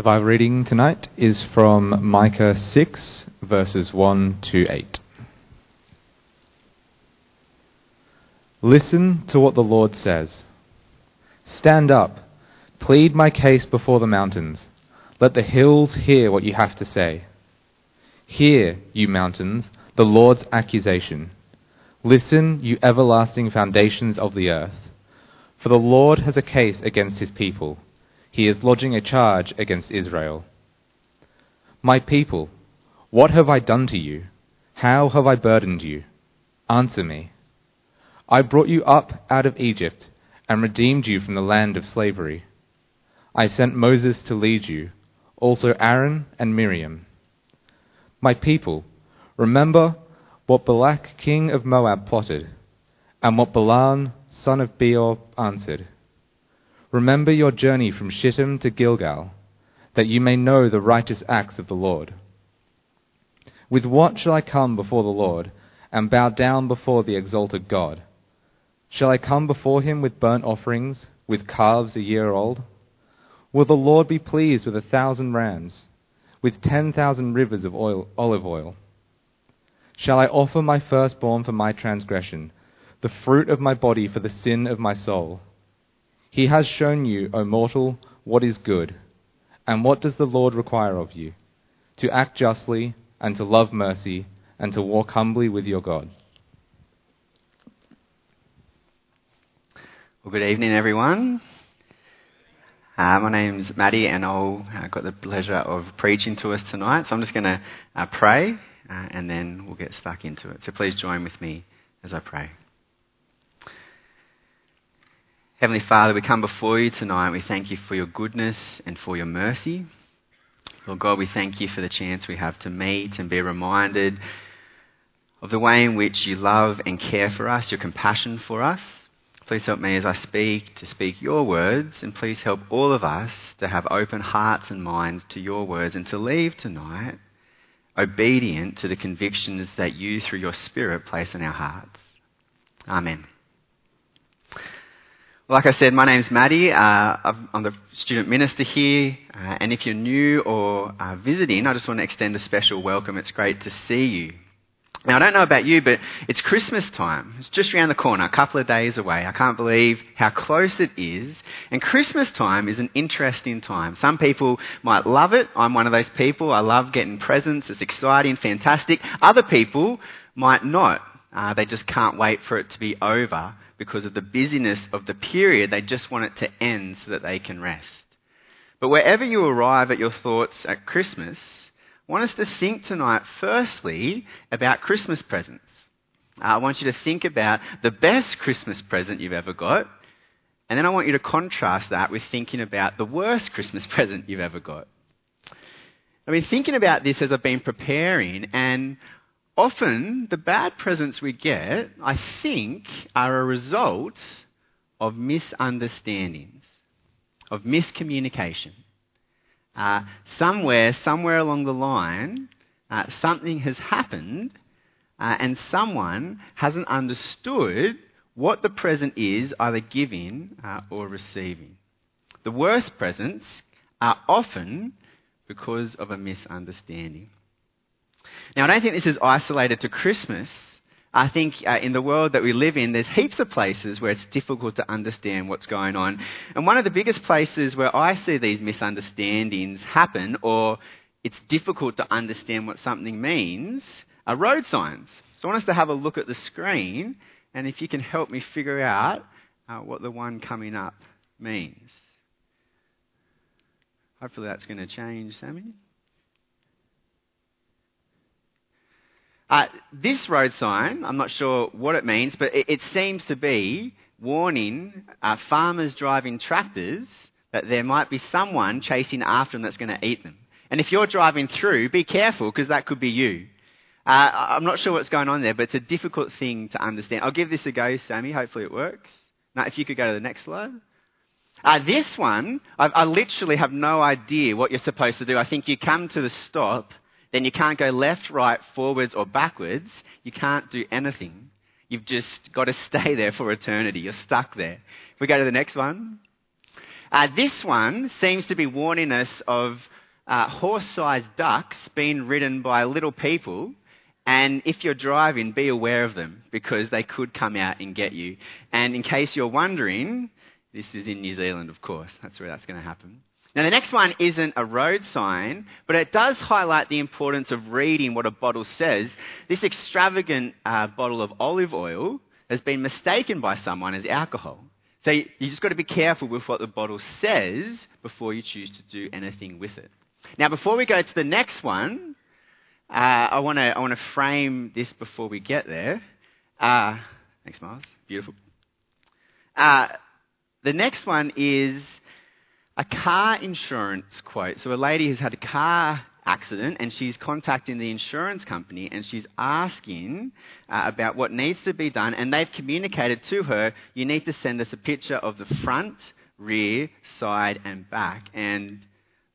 The Bible reading tonight is from Micah 6, verses 1 to 8. Listen to what the Lord says. Stand up, plead my case before the mountains. Let the hills hear what you have to say. Hear, you mountains, the Lord's accusation. Listen, you everlasting foundations of the earth. For the Lord has a case against his people he is lodging a charge against Israel. My people, what have I done to you? How have I burdened you? Answer me. I brought you up out of Egypt and redeemed you from the land of slavery. I sent Moses to lead you, also Aaron and Miriam. My people, remember what Balak king of Moab plotted, and what Balaam son of Beor answered. Remember your journey from Shittim to Gilgal, that you may know the righteous acts of the Lord. With what shall I come before the Lord, and bow down before the exalted God? Shall I come before him with burnt offerings, with calves a year old? Will the Lord be pleased with a thousand rams, with ten thousand rivers of oil, olive oil? Shall I offer my firstborn for my transgression, the fruit of my body for the sin of my soul? He has shown you, O mortal, what is good. And what does the Lord require of you? To act justly, and to love mercy, and to walk humbly with your God. Well, good evening, everyone. Uh, my name's Matty, and I've uh, got the pleasure of preaching to us tonight. So I'm just going to uh, pray, uh, and then we'll get stuck into it. So please join with me as I pray. Heavenly Father, we come before you tonight. and We thank you for your goodness and for your mercy. Lord God, we thank you for the chance we have to meet and be reminded of the way in which you love and care for us, your compassion for us. Please help me as I speak to speak your words, and please help all of us to have open hearts and minds to your words and to leave tonight obedient to the convictions that you, through your Spirit, place in our hearts. Amen. Like I said, my name's Matty. Uh, I'm the student minister here. Uh, and if you're new or uh, visiting, I just want to extend a special welcome. It's great to see you. Now, I don't know about you, but it's Christmas time. It's just around the corner, a couple of days away. I can't believe how close it is. And Christmas time is an interesting time. Some people might love it. I'm one of those people. I love getting presents. It's exciting, fantastic. Other people might not. Uh, they just can't wait for it to be over because of the busyness of the period. They just want it to end so that they can rest. But wherever you arrive at your thoughts at Christmas, I want us to think tonight, firstly, about Christmas presents. Uh, I want you to think about the best Christmas present you've ever got. And then I want you to contrast that with thinking about the worst Christmas present you've ever got. I've been thinking about this as I've been preparing, and often the bad presents we get, I think, are a result of misunderstandings, of miscommunication. Uh, somewhere, somewhere along the line, uh, something has happened uh, and someone hasn't understood what the present is, either giving uh, or receiving. The worst presents are often because of a misunderstanding. Now, I don't think this is isolated to Christmas. I think uh, in the world that we live in, there's heaps of places where it's difficult to understand what's going on. And one of the biggest places where I see these misunderstandings happen, or it's difficult to understand what something means, are road signs. So I want us to have a look at the screen, and if you can help me figure out uh, what the one coming up means. Hopefully that's going to change, Sammy. Uh, this road sign, I'm not sure what it means, but it, it seems to be warning uh, farmers driving tractors that there might be someone chasing after them that's going to eat them. And if you're driving through, be careful because that could be you. Uh, I'm not sure what's going on there, but it's a difficult thing to understand. I'll give this a go, Sammy. Hopefully it works. Now, if you could go to the next slide. Uh, this one, I, I literally have no idea what you're supposed to do. I think you come to the stop then you can't go left, right, forwards, or backwards. You can't do anything. You've just got to stay there for eternity. You're stuck there. If we go to the next one. Uh, this one seems to be warning us of uh, horse sized ducks being ridden by little people. And if you're driving, be aware of them because they could come out and get you. And in case you're wondering, this is in New Zealand, of course. That's where that's going to happen. Now, the next one isn't a road sign, but it does highlight the importance of reading what a bottle says. This extravagant uh, bottle of olive oil has been mistaken by someone as alcohol. So you, just got to be careful with what the bottle says before you choose to do anything with it. Now, before we go to the next one, uh, I want to I frame this before we get there. Uh, thanks, Miles. Beautiful. Uh, the next one is a car insurance quote. So a lady has had a car accident and she's contacting the insurance company and she's asking uh, about what needs to be done and they've communicated to her you need to send us a picture of the front rear side and back. And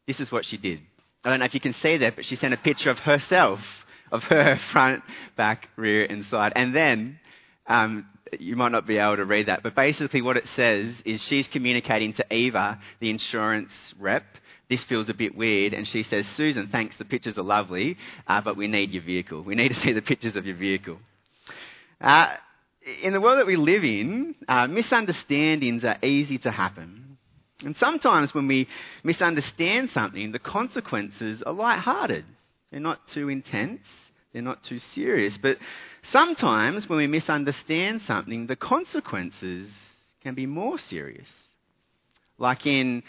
this is what she did. I don't know if you can see that but she sent a picture of herself of her front back rear and side. And then um, you might not be able to read that, but basically what it says is she's communicating to Eva, the insurance rep. This feels a bit weird, and she says, Susan, thanks, the pictures are lovely, uh, but we need your vehicle. We need to see the pictures of your vehicle. Uh, in the world that we live in, uh, misunderstandings are easy to happen. And sometimes when we misunderstand something, the consequences are light-hearted. They're not too intense. They're not too serious. But sometimes when we misunderstand something, the consequences can be more serious. Like in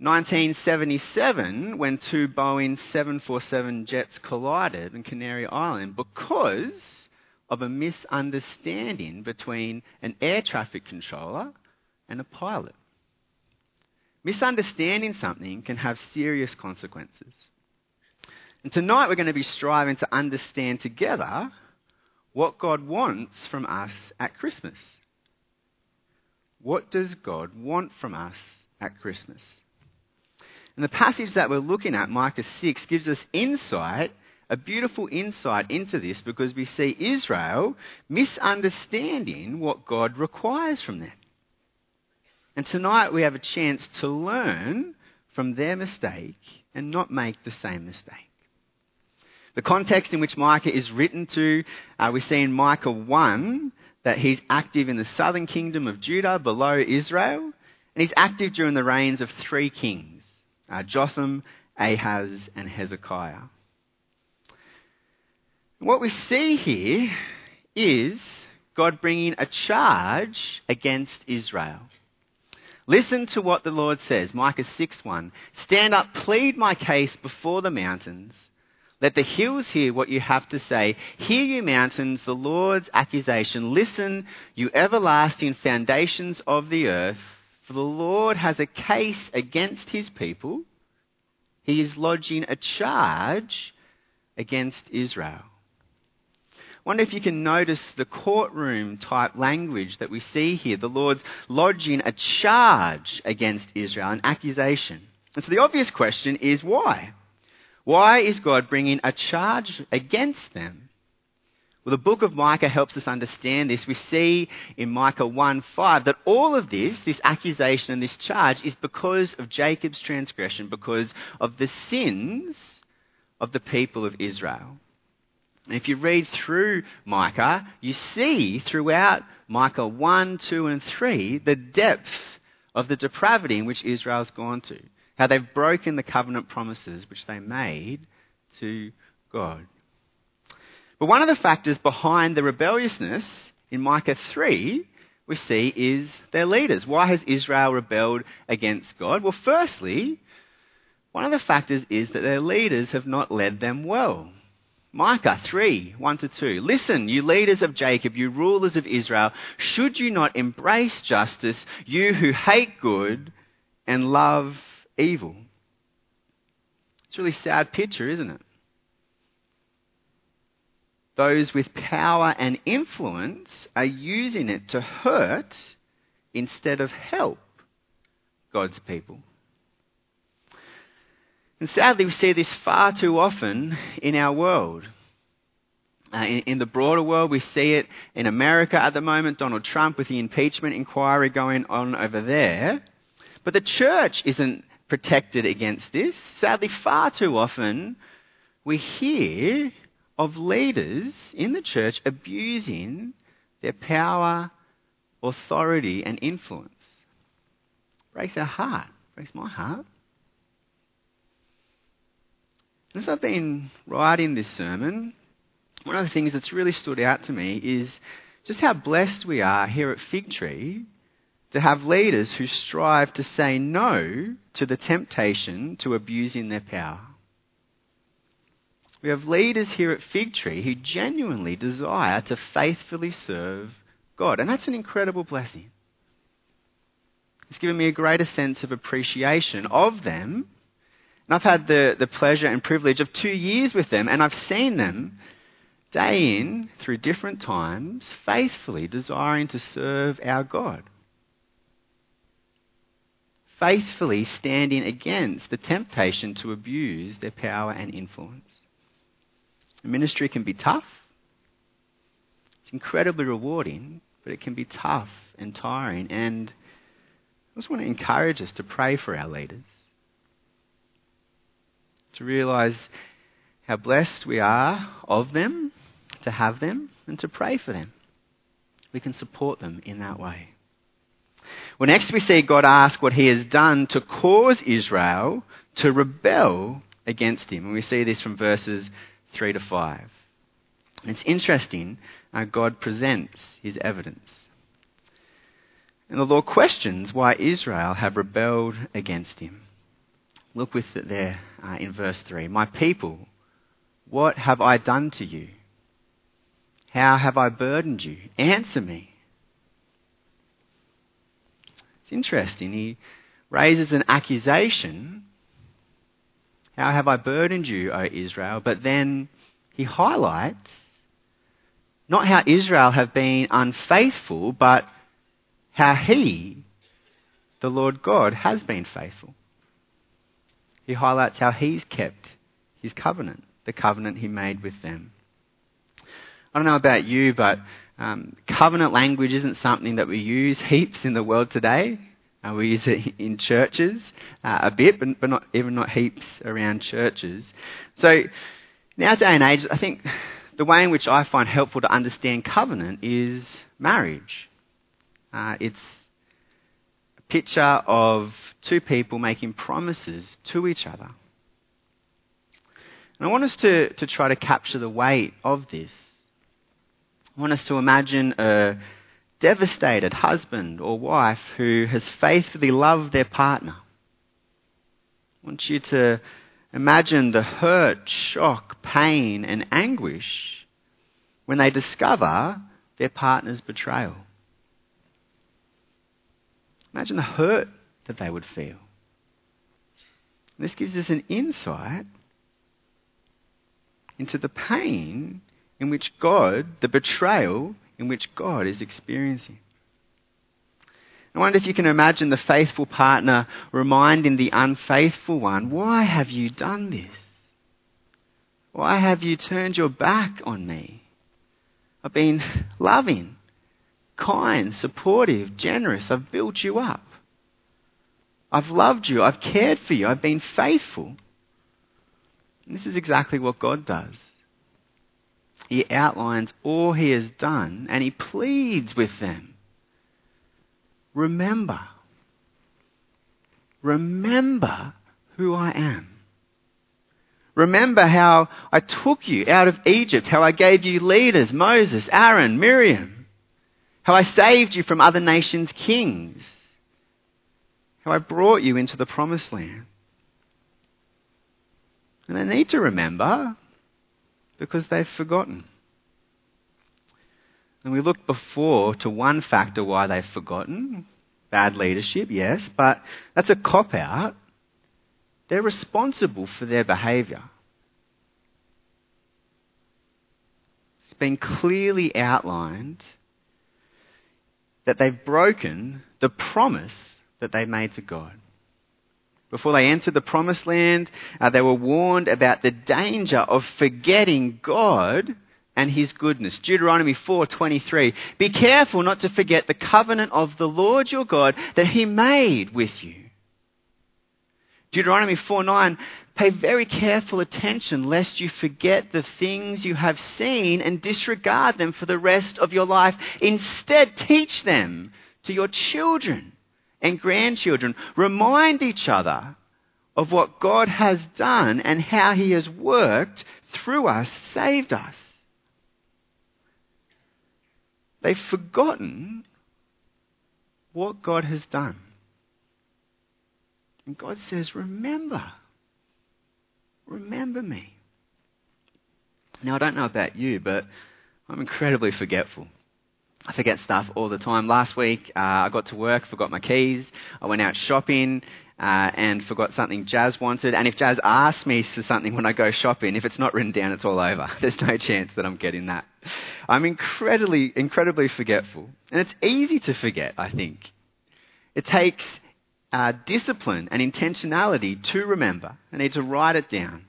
1977, when two Boeing 747 jets collided in Canary Island because of a misunderstanding between an air traffic controller and a pilot. Misunderstanding something can have serious consequences. And tonight we're going to be striving to understand together what God wants from us at Christmas. What does God want from us at Christmas? And the passage that we're looking at, Micah 6, gives us insight, a beautiful insight into this because we see Israel misunderstanding what God requires from them. And tonight we have a chance to learn from their mistake and not make the same mistake. The context in which Micah is written to, uh, we see in Micah 1 that he's active in the southern kingdom of Judah below Israel, and he's active during the reigns of three kings uh, Jotham, Ahaz, and Hezekiah. What we see here is God bringing a charge against Israel. Listen to what the Lord says, Micah 6:1. Stand up, plead my case before the mountains. Let the hills hear what you have to say. Hear, you mountains, the Lord's accusation. Listen, you everlasting foundations of the earth. For the Lord has a case against his people. He is lodging a charge against Israel. I Wonder if you can notice the courtroom type language that we see here. The Lord's lodging a charge against Israel, an accusation. And so the obvious question is why? Why is God bringing a charge against them? Well, the book of Micah helps us understand this. We see in Micah 1 5 that all of this, this accusation and this charge, is because of Jacob's transgression, because of the sins of the people of Israel. And if you read through Micah, you see throughout Micah 1, 2, and 3 the depth of the depravity in which Israel's gone to how they've broken the covenant promises which they made to God. But one of the factors behind the rebelliousness in Micah 3 we see is their leaders. Why has Israel rebelled against God? Well, firstly, one of the factors is that their leaders have not led them well. Micah 3, 1 to 2. Listen, you leaders of Jacob, you rulers of Israel, should you not embrace justice, you who hate good and love evil. It's a really sad picture, isn't it? Those with power and influence are using it to hurt instead of help God's people. And sadly, we see this far too often in our world. Uh, in, in, the broader world, we see it in America at the moment, Donald Trump with the impeachment inquiry going on over there. But the church isn't protected against this. Sadly, far too often we hear of leaders in the church abusing their power, authority, and influence. Breaks our heart, breaks my heart. As I've been writing this sermon, one of the things that's really stood out to me is just how blessed we are here at Fig Tree to have leaders who strive to say no to the temptation to abusing their power. We have leaders here at Fig Tree who genuinely desire to faithfully serve God, and that's an incredible blessing. It's given me a greater sense of appreciation of them and I've had the, the pleasure and privilege of two years with them, and I've seen them day in, through different times, faithfully desiring to serve our God. Faithfully standing against the temptation to abuse their power and influence. Ministry can be tough. It's incredibly rewarding, but it can be tough and tiring. And I just want to encourage us to pray for our leaders to realize how blessed we are of them, to have them, and to pray for them. We can support them in that way. Well, next we see God ask what he has done to cause Israel to rebel against him. And we see this from verses 3 to 5. And it's interesting, uh, God presents his evidence. And the Lord questions why Israel have rebelled against him. Look with it there uh, in verse 3. My people, what have I done to you? How have I burdened you? Answer me. It's interesting. He raises an accusation. How have I burdened you, O Israel? But then he highlights not how Israel have been unfaithful, but how he, the Lord God, has been faithful he highlights how he's kept his covenant, the covenant he made with them. I don't know about you, but um, covenant language isn't something that we use heaps in the world today. Uh, we use it in churches uh, a bit, but, but not even not heaps around churches. So, in our day and age, I think the way in which I find helpful to understand covenant is marriage. Uh, it's a picture of two people making promises to each other. And I want us to, to try to capture the weight of this. I want us to imagine a devastated husband or wife who has faithfully loved their partner. I want you to imagine the hurt, shock, pain, and anguish when they discover their partner's betrayal. Imagine the hurt that they would feel. This gives us an insight into the pain in which God, the betrayal in which God is experiencing. I wonder if you can imagine the faithful partner reminding the unfaithful one, Why have you done this? Why have you turned your back on me? I've been loving kind, supportive, generous. I've built you up. I've loved you. I've cared for you. I've been faithful. And this is exactly what God does. He outlines all he has done and he pleads with them. Remember. Remember who I am. Remember how I took you out of Egypt, how I gave you leaders Moses, Aaron, Miriam how I saved you from other nations' kings, how I brought you into the promised land. And they need to remember because they've forgotten. And we looked before to one factor why they've forgotten bad leadership, yes, but that's a cop out. They're responsible for their behaviour. It's been clearly outlined that they've broken the promise that they made to God. Before they entered the promised land, uh, they were warned about the danger of forgetting God and his goodness. Deuteronomy 4:23. Be careful not to forget the covenant of the Lord your God that he made with you Deuteronomy 4 9, pay very careful attention lest you forget the things you have seen and disregard them for the rest of your life. Instead, teach them to your children and grandchildren. Remind each other of what God has done and how He has worked through us, saved us. They've forgotten what God has done. And God says, Remember. Remember me. Now, I don't know about you, but I'm incredibly forgetful. I forget stuff all the time. Last week, uh, I got to work, forgot my keys. I went out shopping uh, and forgot something Jazz wanted. And if Jazz asks me for something when I go shopping, if it's not written down, it's all over. There's no chance that I'm getting that. I'm incredibly, incredibly forgetful. And it's easy to forget, I think. It takes uh, discipline and intentionality to remember. I need to write it down.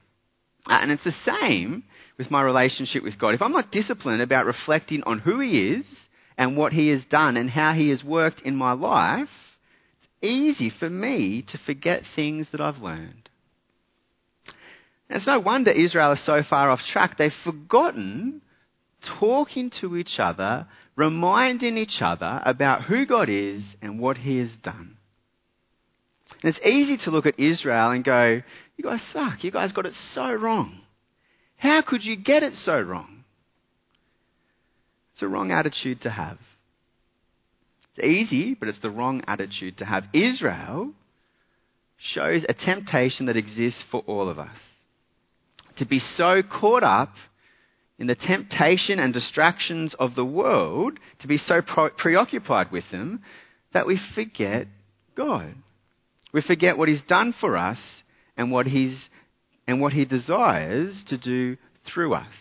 Uh, and it's the same with my relationship with God. If I'm not disciplined about reflecting on who He is and what He has done and how He has worked in my life, it's easy for me to forget things that I've learned. And it's no wonder Israel is so far off track. They've forgotten talking to each other, reminding each other about who God is and what He has done. And it's easy to look at Israel and go, you guys suck. You guys got it so wrong. How could you get it so wrong? It's a wrong attitude to have. It's easy, but it's the wrong attitude to have. Israel shows a temptation that exists for all of us. To be so caught up in the temptation and distractions of the world, to be so preoccupied with them, that we forget God. We forget what He's done for us and what, he's, and what He desires to do through us.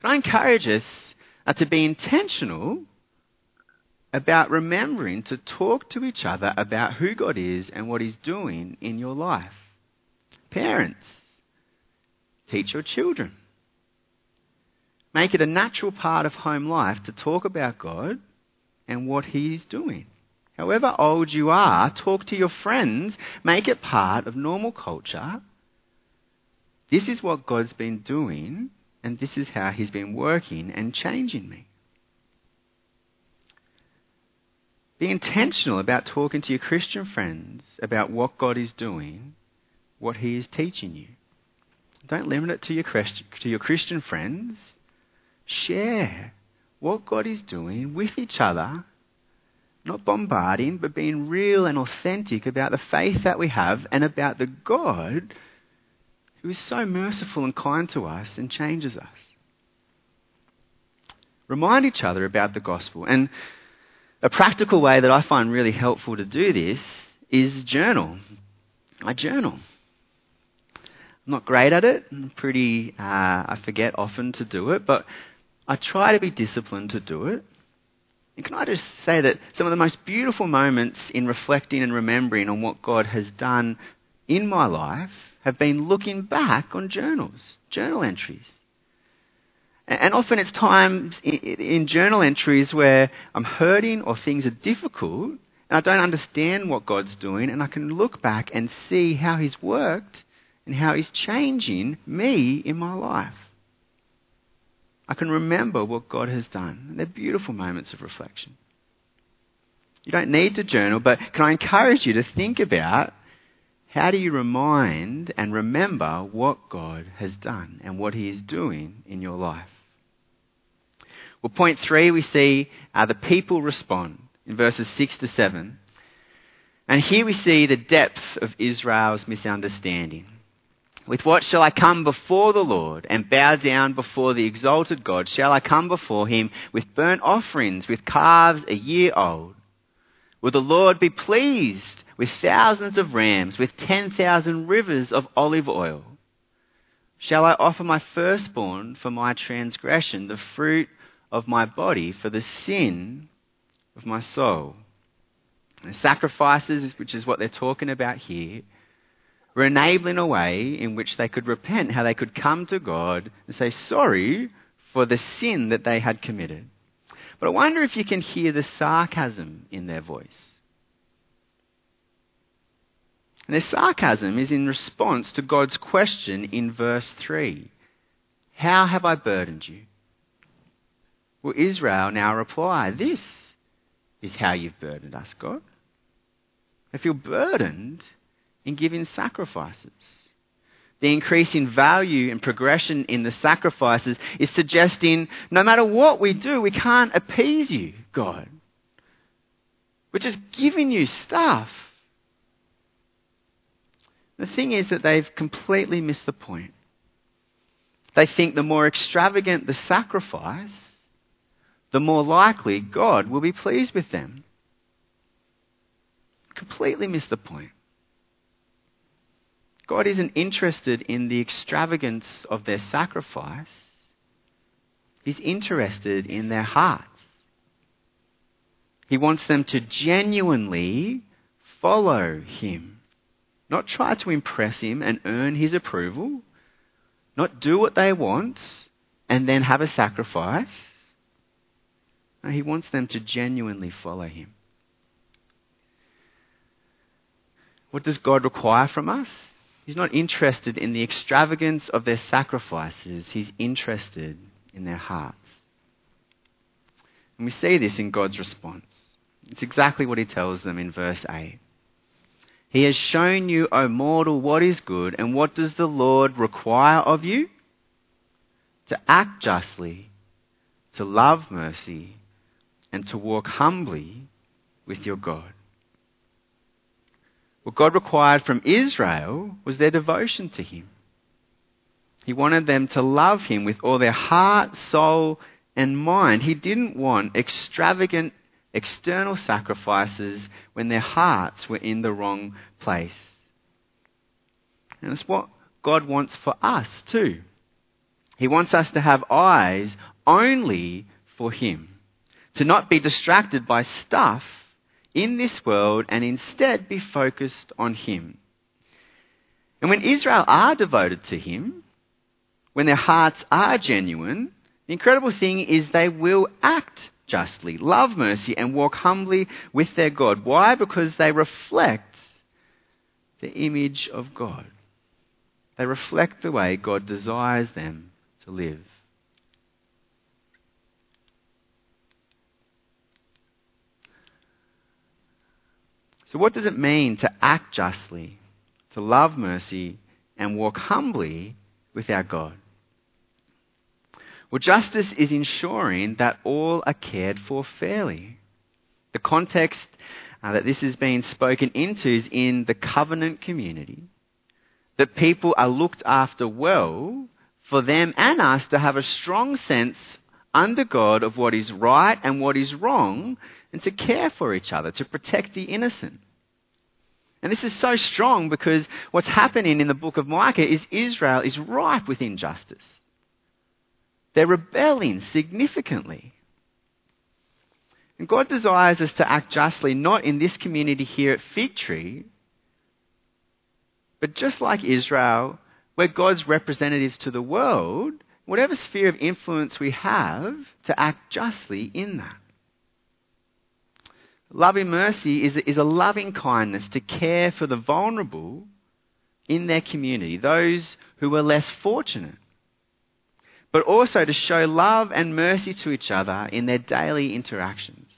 Can I encourage us uh, to be intentional about remembering to talk to each other about who God is and what He's doing in your life? Parents, teach your children. Make it a natural part of home life to talk about God and what He's doing. However old you are, talk to your friends, make it part of normal culture. This is what God's been doing, and this is how He's been working and changing me. Be intentional about talking to your Christian friends about what God is doing, what He is teaching you. Don't limit it to your, to your Christian friends. Share what God is doing with each other not bombarding, but being real and authentic about the faith that we have and about the God who is so merciful and kind to us and changes us. Remind each other about the gospel. And a practical way that I find really helpful to do this is journal. I journal. I'm not great at it. I'm pretty, uh, I forget often to do it, but I try to be disciplined to do it. And can I just say that some of the most beautiful moments in reflecting and remembering on what God has done in my life have been looking back on journals, journal entries. And often it's times in journal entries where I'm hurting or things are difficult and I don't understand what God's doing, and I can look back and see how He's worked and how He's changing me in my life. I can remember what God has done. And they're beautiful moments of reflection. You don't need to journal, but can I encourage you to think about how do you remind and remember what God has done and what He is doing in your life? Well, point three, we see uh, the people respond in verses 6 to 7. And here we see the depth of Israel's misunderstanding. With what shall I come before the Lord and bow down before the exalted God? Shall I come before him with burnt offerings, with calves a year old? Will the Lord be pleased with thousands of rams, with ten thousand rivers of olive oil? Shall I offer my firstborn for my transgression, the fruit of my body for the sin of my soul? The sacrifices, which is what they're talking about here, were enabling a way in which they could repent, how they could come to God and say sorry for the sin that they had committed. But I wonder if you can hear the sarcasm in their voice. And their sarcasm is in response to God's question in verse 3 How have I burdened you? Well, Israel now reply, This is how you've burdened us, God. They feel burdened in giving sacrifices. The increase in value and progression in the sacrifices is suggesting no matter what we do, we can't appease you, God. We're just giving you stuff. The thing is that they've completely missed the point. They think the more extravagant the sacrifice, the more likely God will be pleased with them. Completely missed the point. God isn't interested in the extravagance of their sacrifice. He's interested in their hearts. He wants them to genuinely follow Him, not try to impress Him and earn His approval, not do what they want and then have a sacrifice. No, he wants them to genuinely follow Him. What does God require from us? He's not interested in the extravagance of their sacrifices, He's interested in their hearts. And we see this in God's response. It's exactly what He tells them in verse 8. He has shown you, O mortal, what is good, and what does the Lord require of you? To act justly, to love mercy, and to walk humbly with your God. What God required from Israel was their devotion to Him. He wanted them to love Him with all their heart, soul, and mind. He didn't want extravagant external sacrifices when their hearts were in the wrong place. And it's what God wants for us too. He wants us to have eyes only for Him, to not be distracted by stuff in this world and instead be focused on Him. And when Israel are devoted to Him, when their hearts are genuine, the incredible thing is they will act justly, love mercy, and walk humbly with their God. Why? Because they reflect the image of God. They reflect the way God desires them to live. So, what does it mean to act justly, to love mercy, and walk humbly with our God? Well, justice is ensuring that all are cared for fairly. The context uh, that this is being spoken into is in the covenant community, that people are looked after well for them and us to have a strong sense under God of what is right and what is wrong and to care for each other, to protect the innocent. And this is so strong because what's happening in the book of Micah is Israel is ripe with injustice. They're rebelling significantly. And God desires us to act justly, not in this community here at Fig Tree, but just like Israel, we're God's representatives to the world, whatever sphere of influence we have, to act justly in that. Loving mercy is, is a loving kindness to care for the vulnerable in their community, those who are less fortunate, but also to show love and mercy to each other in their daily interactions.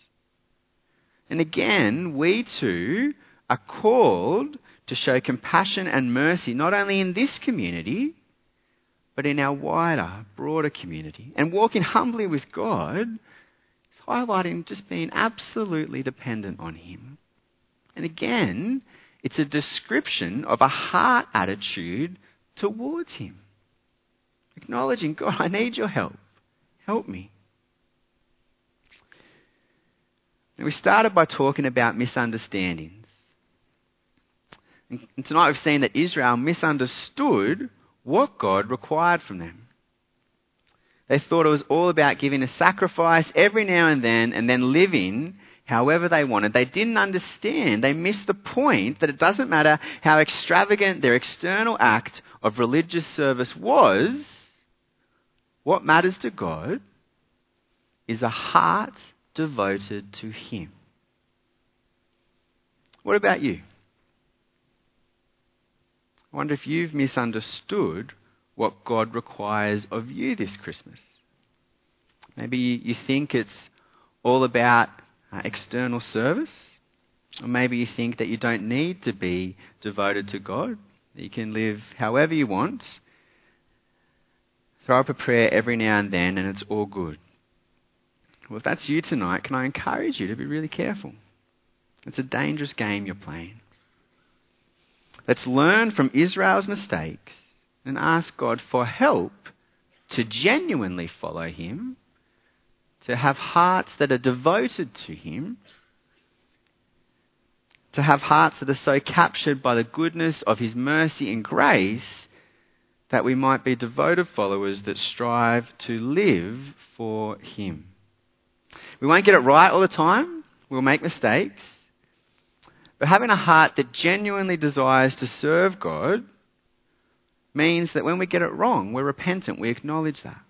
And again, we too are called to show compassion and mercy not only in this community, but in our wider, broader community. And walking humbly with God highlighting just being absolutely dependent on Him. And again, it's a description of a heart attitude towards Him. Acknowledging, God, I need your help. Help me. And we started by talking about misunderstandings. And tonight we've seen that Israel misunderstood what God required from them. They thought it was all about giving a sacrifice every now and then and then living however they wanted. They didn't understand. They missed the point that it doesn't matter how extravagant their external act of religious service was. What matters to God is a heart devoted to Him. What about you? I wonder if you've misunderstood what God requires of you this Christmas. Maybe you think it's all about uh, external service, or maybe you think that you don't need to be devoted to God, you can live however you want, throw up a prayer every now and then, and it's all good. Well, if that's you tonight, can I encourage you to be really careful? It's a dangerous game you're playing. Let's learn from Israel's mistakes and ask God for help to genuinely follow Him, to have hearts that are devoted to Him, to have hearts that are so captured by the goodness of His mercy and grace that we might be devoted followers that strive to live for Him. We won't get it right all the time, we'll make mistakes. But having a heart that genuinely desires to serve God means that when we get it wrong, we're repentant, we acknowledge that.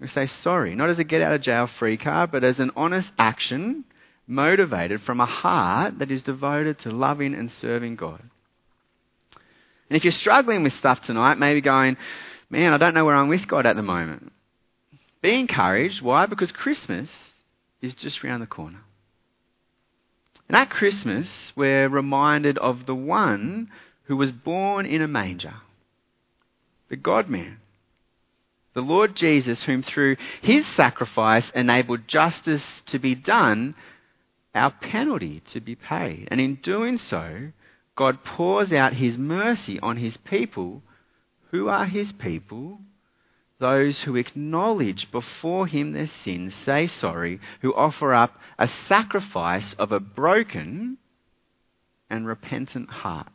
We say sorry, not as a get out of jail free card, but as an honest action motivated from a heart that is devoted to loving and serving God. And if you're struggling with stuff tonight, maybe going, man, I don't know where I'm with God at the moment. Be encouraged. Why? Because Christmas is just round the corner. And at Christmas, we're reminded of the one who was born in a manger, the God man, the Lord Jesus, whom through his sacrifice enabled justice to be done, our penalty to be paid. And in doing so, God pours out his mercy on his people. Who are his people? those who acknowledge before him their sins, say sorry, who offer up a sacrifice of a broken and repentant heart.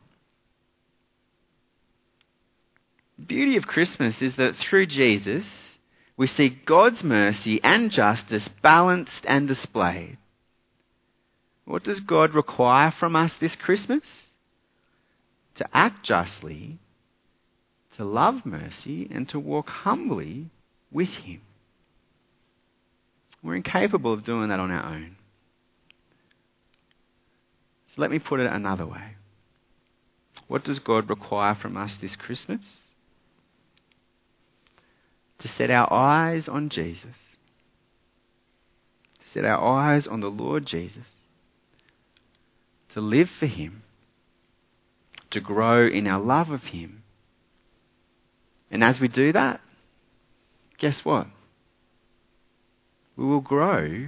The beauty of Christmas is that through Jesus, we see God's mercy and justice balanced and displayed. What does God require from us this Christmas? To act justly to love mercy and to walk humbly with Him. We're incapable of doing that on our own. So let me put it another way. What does God require from us this Christmas? To set our eyes on Jesus. To set our eyes on the Lord Jesus. To live for Him. To grow in our love of Him and as we do that, guess what? We will grow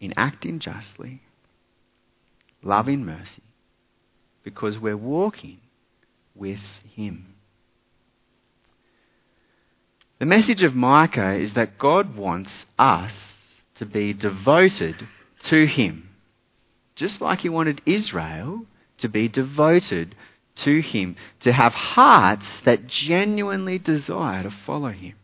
in acting justly, loving mercy, because we're walking with Him. The message of Micah is that God wants us to be devoted to Him, just like He wanted Israel to be devoted to Him, to have hearts that genuinely desire to follow Him.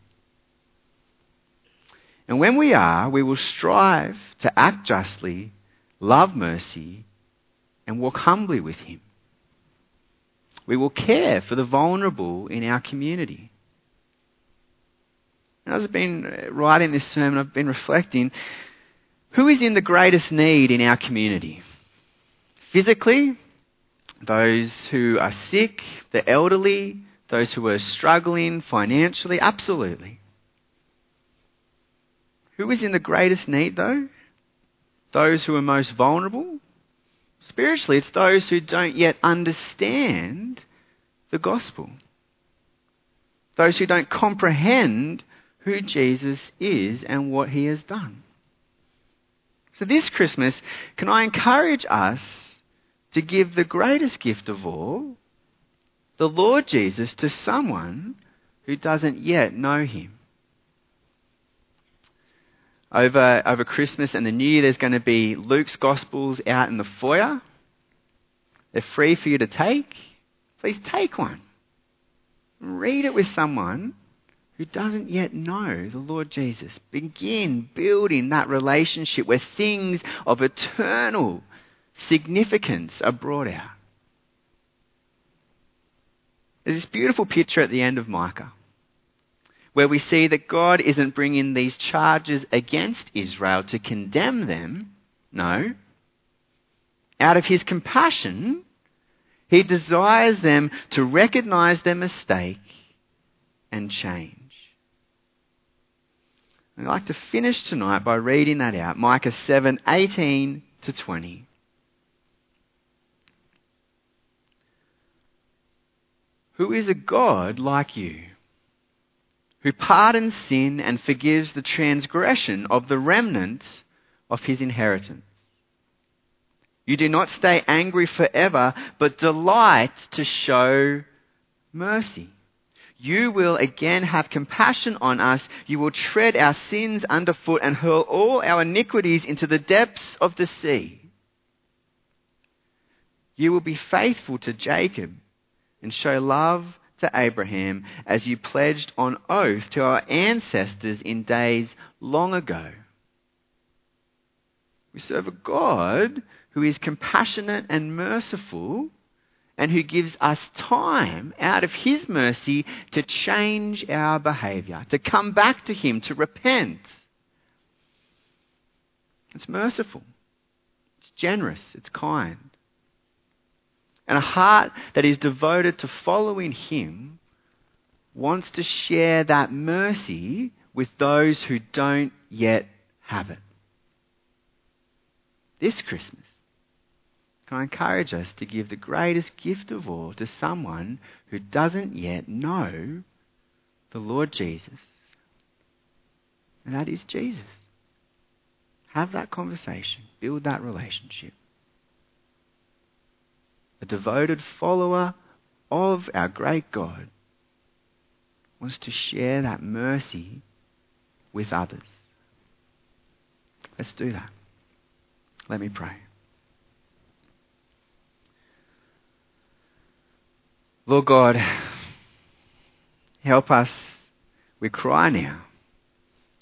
And when we are, we will strive to act justly, love mercy, and walk humbly with Him. We will care for the vulnerable in our community. As I've been writing this sermon, I've been reflecting who is in the greatest need in our community? Physically, those who are sick, the elderly, those who are struggling financially, absolutely. Who is in the greatest need, though? Those who are most vulnerable? Spiritually, it's those who don't yet understand the gospel. Those who don't comprehend who Jesus is and what he has done. So, this Christmas, can I encourage us to give the greatest gift of all, the Lord Jesus, to someone who doesn't yet know him. Over, over Christmas and the New Year, there's going to be Luke's Gospels out in the foyer. They're free for you to take. Please take one. Read it with someone who doesn't yet know the Lord Jesus. Begin building that relationship where things of eternal significance are brought out. There's this beautiful picture at the end of Micah where we see that God isn't bringing these charges against Israel to condemn them. No. Out of his compassion, He desires them to recognize their mistake and change. I'd like to finish tonight by reading that out. Micah 7 18 to 20. Who is a God like you, who pardons sin and forgives the transgression of the remnants of his inheritance? You do not stay angry forever, but delight to show mercy. You will again have compassion on us. You will tread our sins underfoot and hurl all our iniquities into the depths of the sea. You will be faithful to Jacob and show love to Abraham as you pledged on oath to our ancestors in days long ago. We serve a God who is compassionate and merciful and who gives us time out of his mercy to change our behavior, to come back to him, to repent. It's merciful. It's generous. It's kind. And a heart that is devoted to following him wants to share that mercy with those who don't yet have it. This Christmas, can I encourage us to give the greatest gift of all to someone who doesn't yet know the Lord Jesus? And that is Jesus. Have that conversation, build that relationship. A devoted follower of our great God wants to share that mercy with others. Let's do that. Let me pray. Lord God, help us, we cry now,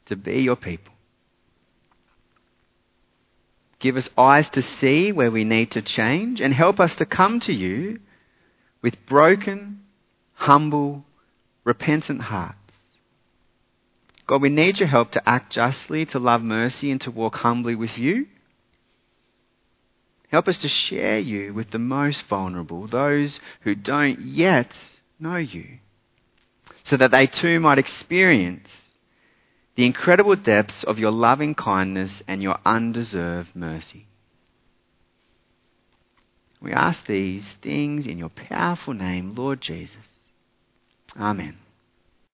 to be your people. Give us eyes to see where we need to change and help us to come to you with broken, humble, repentant hearts. God, we need your help to act justly, to love mercy, and to walk humbly with you. Help us to share you with the most vulnerable, those who don't yet know you, so that they too might experience the incredible depths of your loving kindness and your undeserved mercy. We ask these things in your powerful name, Lord Jesus. Amen.